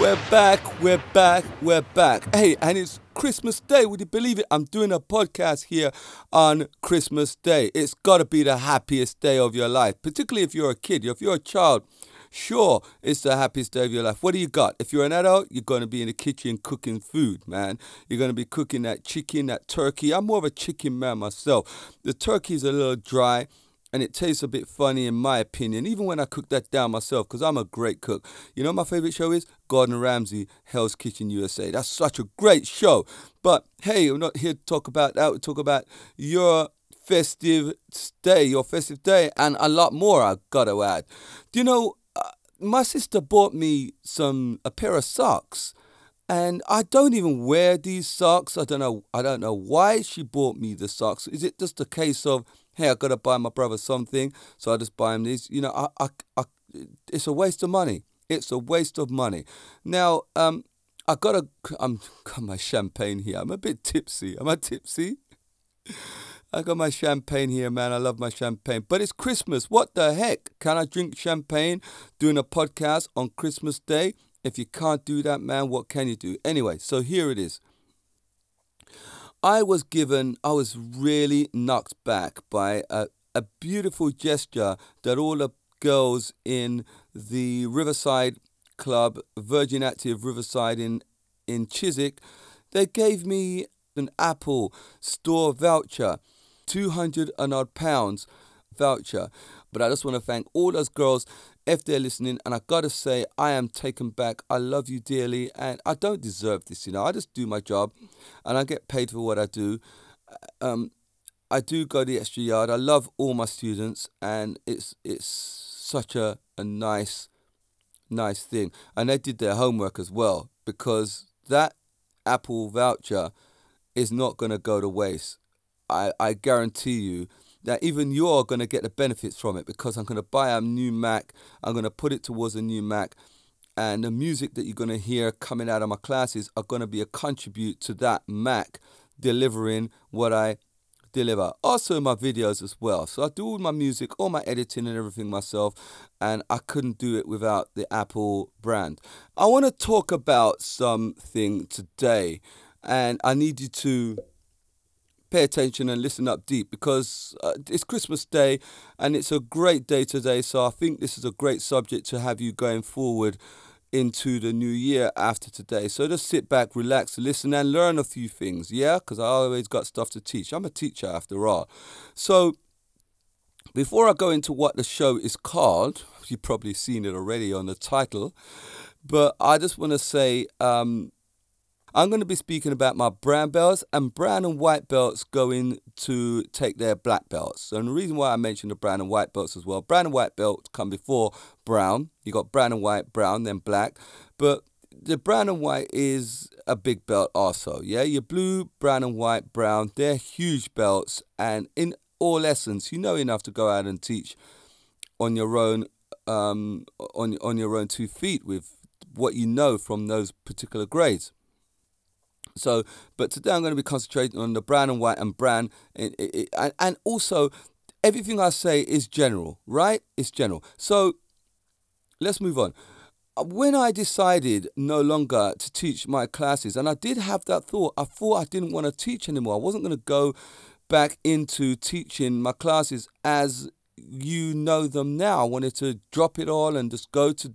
we're back, we're back, we're back. Hey, and it's Christmas Day. Would you believe it? I'm doing a podcast here on Christmas Day. It's got to be the happiest day of your life, particularly if you're a kid. If you're a child, Sure, it's the happiest day of your life. What do you got? If you're an adult, you're going to be in the kitchen cooking food, man. You're going to be cooking that chicken, that turkey. I'm more of a chicken man myself. The turkey's a little dry and it tastes a bit funny in my opinion, even when I cook that down myself, because I'm a great cook. You know, my favorite show is Gordon Ramsay, Hell's Kitchen USA. That's such a great show. But hey, we're not here to talk about that. We talk about your festive day, your festive day, and a lot more. I gotta add. Do you know? Uh, my sister bought me some a pair of socks and I don't even wear these socks. I don't know. I don't know why she bought me the socks. Is it just a case of hey, I gotta buy my brother something, so I just buy him these? You know, I, I, I it's a waste of money. It's a waste of money. Now, um, I gotta. I'm got my champagne here. I'm a bit tipsy. Am I tipsy? I got my champagne here, man. I love my champagne. But it's Christmas. What the heck? Can I drink champagne doing a podcast on Christmas Day? If you can't do that, man, what can you do? Anyway, so here it is. I was given, I was really knocked back by a, a beautiful gesture that all the girls in the Riverside Club, Virgin Active Riverside in, in Chiswick, they gave me an Apple store voucher 200 and odd pounds voucher. But I just want to thank all those girls if they're listening. And I gotta say, I am taken back. I love you dearly, and I don't deserve this. You know, I just do my job, and I get paid for what I do. Um, I do go the extra yard. I love all my students, and it's it's such a, a nice nice thing. And they did their homework as well because that Apple voucher is not going to go to waste. I, I guarantee you that even you're going to get the benefits from it because I'm going to buy a new Mac, I'm going to put it towards a new Mac, and the music that you're going to hear coming out of my classes are going to be a contribute to that Mac delivering what I deliver. Also, my videos as well. So I do all my music, all my editing, and everything myself, and I couldn't do it without the Apple brand. I want to talk about something today, and I need you to pay attention and listen up deep because uh, it's Christmas Day and it's a great day today. So I think this is a great subject to have you going forward into the new year after today. So just sit back, relax, listen, and learn a few things. Yeah, because I always got stuff to teach. I'm a teacher after all. So before I go into what the show is called, you've probably seen it already on the title, but I just want to say um, I'm going to be speaking about my brown belts and brown and white belts going to take their black belts. And the reason why I mentioned the brown and white belts as well, brown and white belts come before brown. You got brown and white, brown, then black. But the brown and white is a big belt also. Yeah, your blue, brown and white, brown, they're huge belts. And in all essence, you know enough to go out and teach on your own um, on on your own two feet with what you know from those particular grades. So, but today I'm going to be concentrating on the brown and white and brown, and, and also everything I say is general, right? It's general. So, let's move on. When I decided no longer to teach my classes, and I did have that thought, I thought I didn't want to teach anymore. I wasn't going to go back into teaching my classes as you know them now. I wanted to drop it all and just go to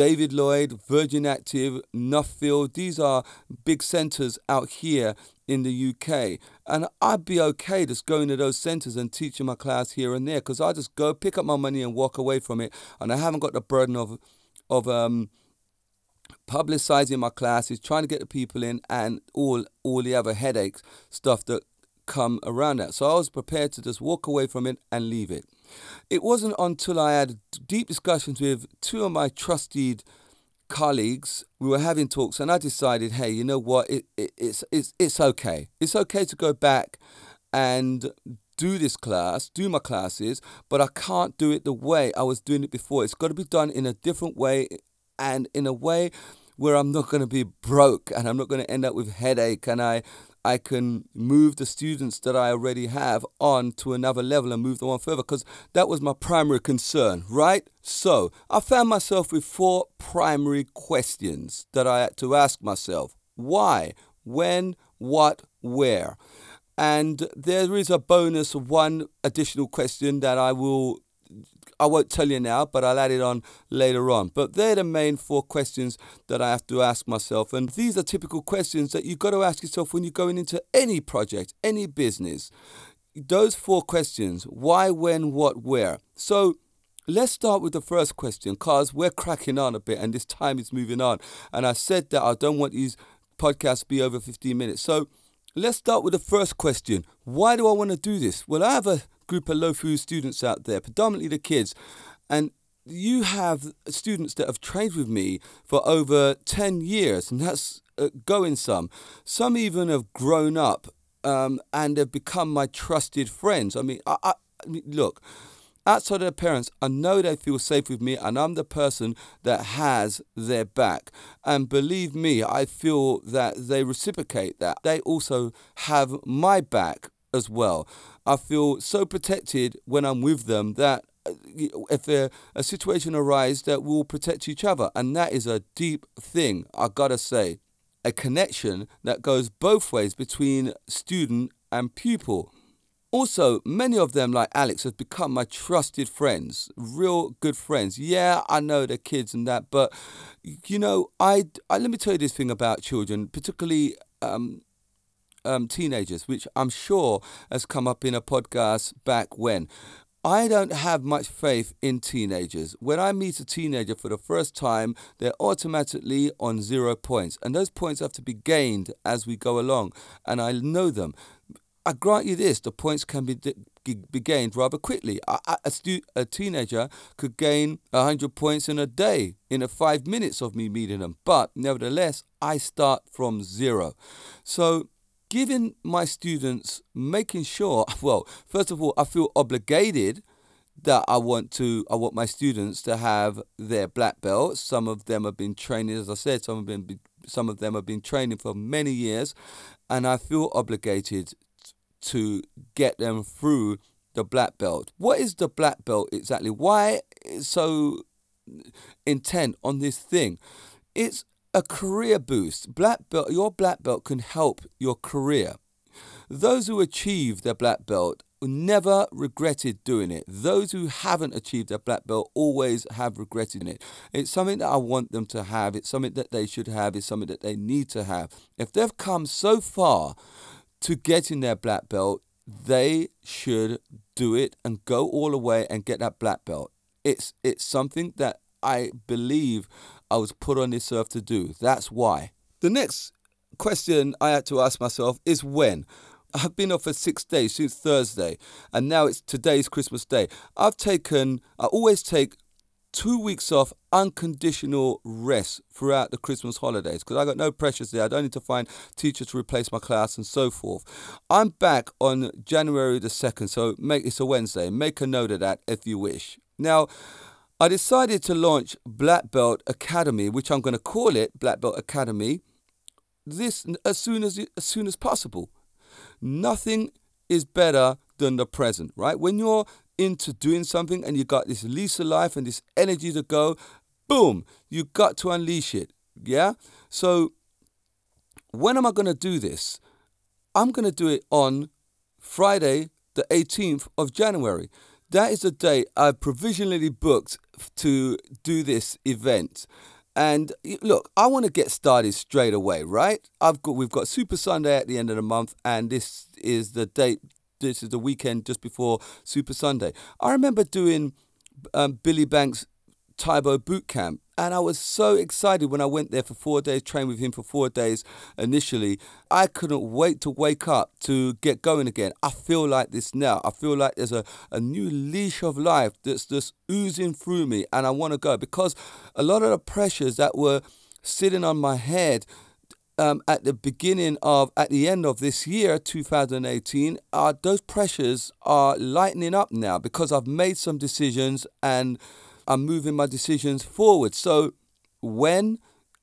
David Lloyd, Virgin Active, Nuffield, these are big centres out here in the UK. And I'd be okay just going to those centres and teaching my class here and there because I just go pick up my money and walk away from it. And I haven't got the burden of, of um, publicizing my classes, trying to get the people in, and all, all the other headaches, stuff that come around that. So I was prepared to just walk away from it and leave it. It wasn't until I had deep discussions with two of my trusted colleagues. We were having talks, and I decided, hey, you know what? It, it, it's it's it's okay. It's okay to go back and do this class, do my classes, but I can't do it the way I was doing it before. It's got to be done in a different way and in a way where I'm not going to be broke and I'm not going to end up with headache and I I can move the students that I already have on to another level and move them on further because that was my primary concern, right? So I found myself with four primary questions that I had to ask myself why, when, what, where. And there is a bonus one additional question that I will I won't tell you now, but I'll add it on later on. But they're the main four questions that I have to ask myself. And these are typical questions that you've got to ask yourself when you're going into any project, any business. Those four questions why, when, what, where. So let's start with the first question because we're cracking on a bit and this time is moving on. And I said that I don't want these podcasts to be over 15 minutes. So let's start with the first question Why do I want to do this? Well, I have a group of food students out there, predominantly the kids, and you have students that have trained with me for over 10 years, and that's uh, going some. Some even have grown up um, and have become my trusted friends. I mean, I, I, I mean, look, outside of their parents, I know they feel safe with me, and I'm the person that has their back. And believe me, I feel that they reciprocate that. They also have my back as well. I feel so protected when I'm with them that uh, if a, a situation arises that we'll protect each other and that is a deep thing i gotta say. A connection that goes both ways between student and pupil. Also many of them like alex have become my trusted friends real good friends. Yeah i know they're kids and that but you know i, I let me tell you this thing about children particularly um, um, teenagers, which I'm sure has come up in a podcast back when. I don't have much faith in teenagers. When I meet a teenager for the first time, they're automatically on zero points, and those points have to be gained as we go along. And I know them. I grant you this: the points can be be gained rather quickly. A, a, stu- a teenager could gain hundred points in a day, in a five minutes of me meeting them. But nevertheless, I start from zero. So giving my students, making sure, well, first of all, I feel obligated that I want to, I want my students to have their black belts. Some of them have been training, as I said, some have been, some of them have been training for many years, and I feel obligated to get them through the black belt. What is the black belt exactly? Why so intent on this thing? It's a career boost. Black belt, your black belt can help your career. Those who achieve their black belt never regretted doing it. Those who haven't achieved their black belt always have regretted it. It's something that I want them to have. It's something that they should have. It's something that they need to have. If they've come so far to getting their black belt, they should do it and go all the way and get that black belt. It's it's something that I believe I was put on this earth to do. That's why. The next question I had to ask myself is when. I've been off for six days since Thursday, and now it's today's Christmas Day. I've taken, I always take two weeks off unconditional rest throughout the Christmas holidays because I got no pressures there. I don't need to find teachers to replace my class and so forth. I'm back on January the 2nd, so make it's a Wednesday. Make a note of that if you wish. Now, I decided to launch Black Belt Academy, which I'm going to call it Black Belt Academy, this as soon as as soon as possible. Nothing is better than the present, right? When you're into doing something and you got this lease of life and this energy to go, boom, you got to unleash it. Yeah? So when am I going to do this? I'm going to do it on Friday, the 18th of January. That is the date I've provisionally booked to do this event. And look, I want to get started straight away, right? I've got we've got Super Sunday at the end of the month, and this is the date. This is the weekend just before Super Sunday. I remember doing um, Billy Banks' Tae Bo boot camp, and I was so excited when I went there for four days, trained with him for four days initially. I couldn't wait to wake up to get going again. I feel like this now. I feel like there's a, a new leash of life that's just oozing through me, and I want to go because a lot of the pressures that were sitting on my head. Um, at the beginning of, at the end of this year, 2018, uh, those pressures are lightening up now because I've made some decisions and I'm moving my decisions forward. So when,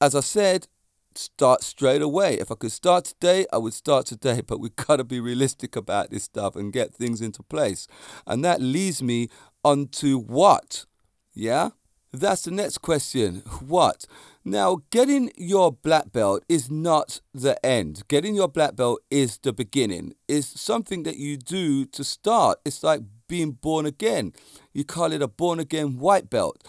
as I said, start straight away. If I could start today, I would start today, but we've got to be realistic about this stuff and get things into place. And that leads me on to what? Yeah? That's the next question. What? Now, getting your black belt is not the end. Getting your black belt is the beginning. It's something that you do to start. It's like being born again. You call it a born again white belt.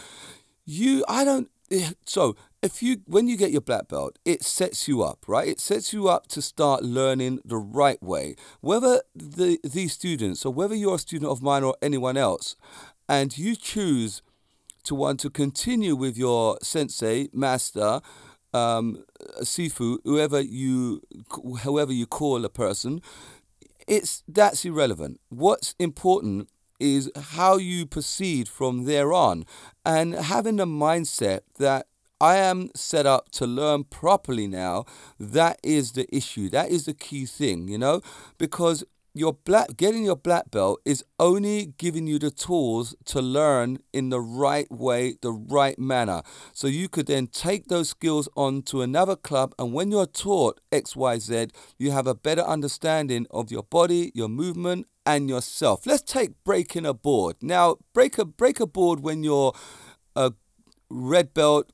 You, I don't, eh, so if you when you get your black belt it sets you up right it sets you up to start learning the right way whether the these students or whether you're a student of mine or anyone else and you choose to want to continue with your sensei master um, sifu whoever you however you call a person it's that's irrelevant what's important is how you proceed from there on and having a mindset that I am set up to learn properly now. That is the issue. That is the key thing, you know, because your black getting your black belt is only giving you the tools to learn in the right way, the right manner. So you could then take those skills on to another club and when you're taught XYZ, you have a better understanding of your body, your movement and yourself. Let's take breaking a board. Now, break a break a board when you're a red belt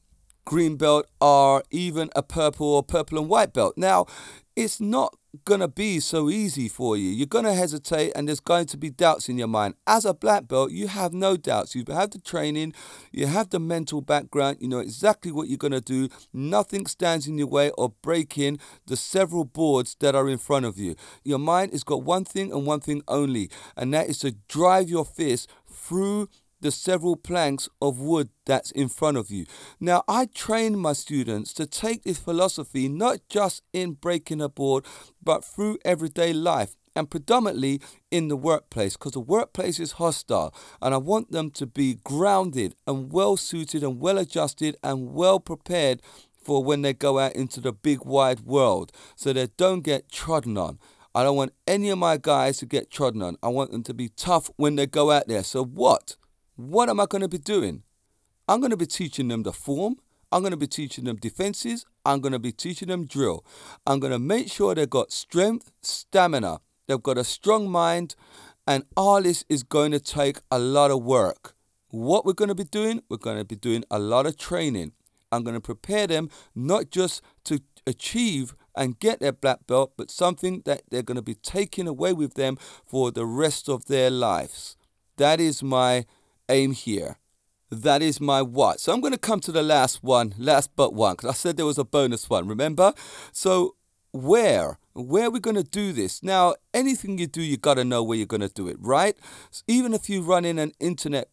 green belt or even a purple or purple and white belt. Now, it's not going to be so easy for you. You're going to hesitate and there's going to be doubts in your mind. As a black belt, you have no doubts. You have the training, you have the mental background, you know exactly what you're going to do. Nothing stands in your way of breaking the several boards that are in front of you. Your mind has got one thing and one thing only, and that is to drive your fist through the several planks of wood that's in front of you. Now, I train my students to take this philosophy not just in breaking a board, but through everyday life and predominantly in the workplace because the workplace is hostile and I want them to be grounded and well suited and well adjusted and well prepared for when they go out into the big wide world so they don't get trodden on. I don't want any of my guys to get trodden on. I want them to be tough when they go out there. So, what? What am I going to be doing? I'm going to be teaching them the form. I'm going to be teaching them defenses. I'm going to be teaching them drill. I'm going to make sure they've got strength, stamina. They've got a strong mind. And all this is going to take a lot of work. What we're going to be doing, we're going to be doing a lot of training. I'm going to prepare them not just to achieve and get their black belt, but something that they're going to be taking away with them for the rest of their lives. That is my aim here. That is my what. So I'm going to come to the last one, last but one, because I said there was a bonus one, remember? So, where? Where are we going to do this? Now, anything you do, you got to know where you're going to do it, right? So even if you run in an internet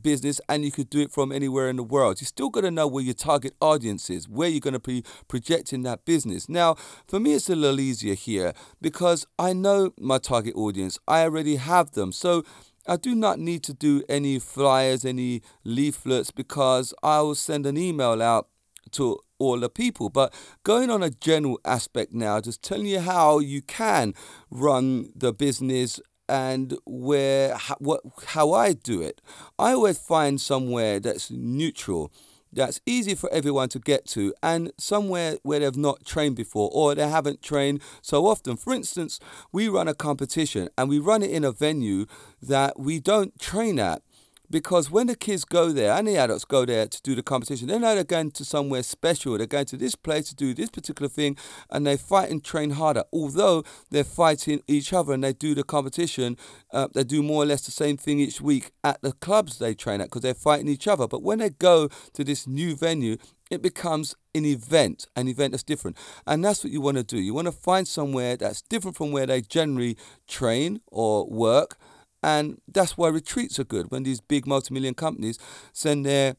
business and you could do it from anywhere in the world. You still got to know where your target audience is, where you're going to be projecting that business. Now, for me, it's a little easier here because I know my target audience, I already have them. So I do not need to do any flyers, any leaflets, because I will send an email out to all the people. But going on a general aspect now, just telling you how you can run the business and where how, what how I do it. I always find somewhere that's neutral that's easy for everyone to get to and somewhere where they've not trained before or they haven't trained so often. For instance, we run a competition and we run it in a venue that we don't train at because when the kids go there and the adults go there to do the competition, they know they're going to somewhere special. They're going to this place to do this particular thing, and they fight and train harder. Although they're fighting each other and they do the competition, uh, they do more or less the same thing each week at the clubs they train at because they're fighting each other. But when they go to this new venue, it becomes an event, an event that's different. And that's what you want to do. You want to find somewhere that's different from where they generally train or work and that's why retreats are good when these big multi million companies send their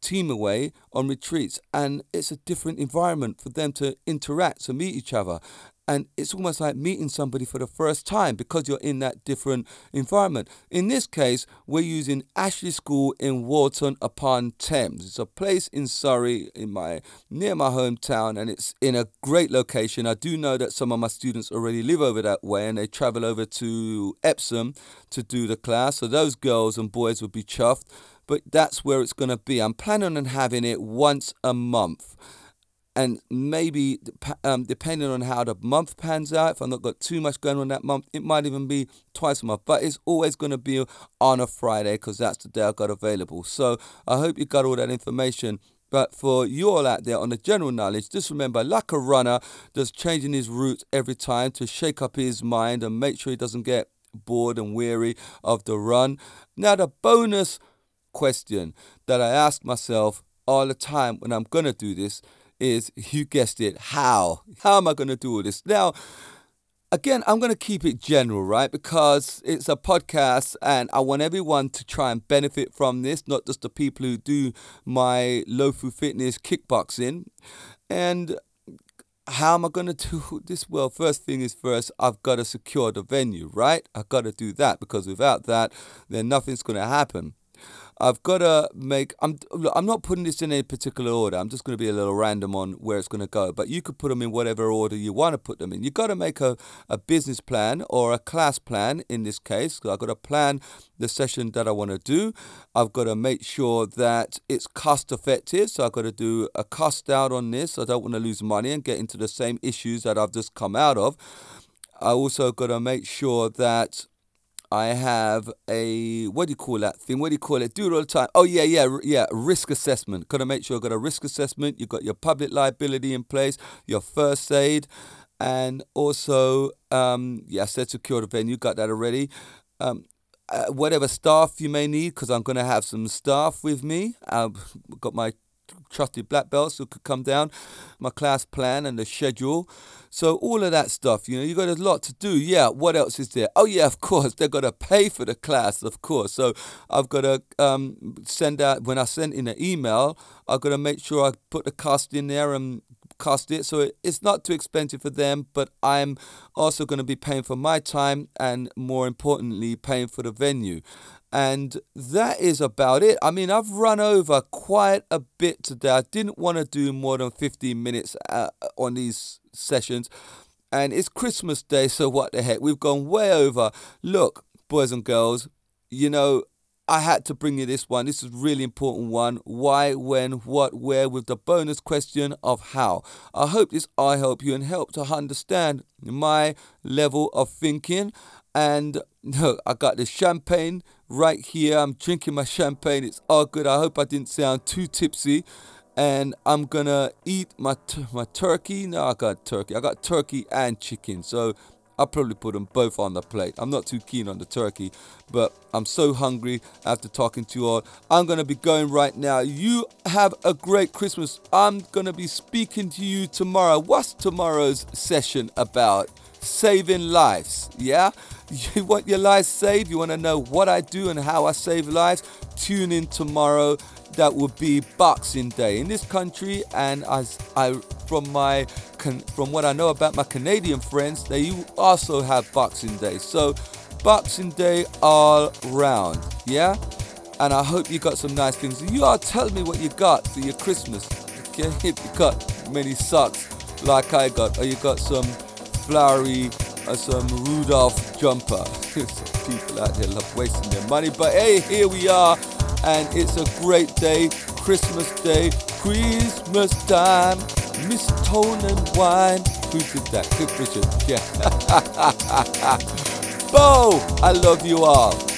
team away on retreats. And it's a different environment for them to interact, to meet each other and it's almost like meeting somebody for the first time because you're in that different environment. In this case, we're using Ashley School in Walton upon Thames. It's a place in Surrey, in my near my hometown, and it's in a great location. I do know that some of my students already live over that way, and they travel over to Epsom to do the class. So those girls and boys would be chuffed. But that's where it's going to be. I'm planning on having it once a month and maybe um, depending on how the month pans out, if I've not got too much going on that month, it might even be twice a month. But it's always going to be on a Friday because that's the day I've got available. So I hope you got all that information. But for you all out there on the general knowledge, just remember, like a runner, just changing his route every time to shake up his mind and make sure he doesn't get bored and weary of the run. Now, the bonus question that I ask myself all the time when I'm going to do this is, you guessed it, how? How am I going to do all this? Now, again, I'm going to keep it general, right? Because it's a podcast and I want everyone to try and benefit from this, not just the people who do my Lofu Fitness kickboxing. And how am I going to do this? Well, first thing is first, I've got to secure the venue, right? I've got to do that because without that, then nothing's going to happen. I've got to make. I'm. I'm not putting this in a particular order. I'm just going to be a little random on where it's going to go. But you could put them in whatever order you want to put them in. You've got to make a, a business plan or a class plan in this case. I've got to plan the session that I want to do. I've got to make sure that it's cost effective. So I've got to do a cost out on this. I don't want to lose money and get into the same issues that I've just come out of. I also got to make sure that I have a what do you call that thing? What do you call it? Do it all the time. Oh yeah, yeah, yeah. Risk assessment. Gotta make sure you got a risk assessment. You got your public liability in place, your first aid, and also um, yeah, I said secure the venue. Got that already. Um, uh, whatever staff you may need, because I'm gonna have some staff with me. I've got my trusted black belts who could come down, my class plan and the schedule. So all of that stuff, you know, you got a lot to do. Yeah, what else is there? Oh yeah, of course, they've got to pay for the class, of course. So I've got to um, send out when I send in an email, I've got to make sure I put the cost in there and cost it. So it's not too expensive for them, but I'm also going to be paying for my time and more importantly, paying for the venue. And that is about it. I mean, I've run over quite a bit today. I didn't want to do more than 15 minutes uh, on these sessions. And it's Christmas Day, so what the heck? We've gone way over. Look, boys and girls, you know, I had to bring you this one. This is really important one. Why, when, what, where, with the bonus question of how. I hope this I help you and help to understand my level of thinking. And look, I got the champagne right here. I'm drinking my champagne. It's all good. I hope I didn't sound too tipsy. And I'm gonna eat my t- my turkey. No, I got turkey. I got turkey and chicken. So I'll probably put them both on the plate. I'm not too keen on the turkey, but I'm so hungry after talking to you all. I'm gonna be going right now. You have a great Christmas. I'm gonna be speaking to you tomorrow. What's tomorrow's session about? Saving lives. Yeah? You want your life saved? You want to know what I do and how I save lives? Tune in tomorrow. That will be Boxing Day in this country, and as I from my from what I know about my Canadian friends, they also have Boxing Day. So Boxing Day all round, yeah. And I hope you got some nice things. You all tell me what you got for your Christmas. Okay, if you got many socks like I got, or you got some flowery uh, some Rudolph jumper. People out there love wasting their money, but hey, here we are, and it's a great day, Christmas Day, Christmas time, Tone and wine. Who did that? Cliff Richard. Yeah. Bo, I love you all.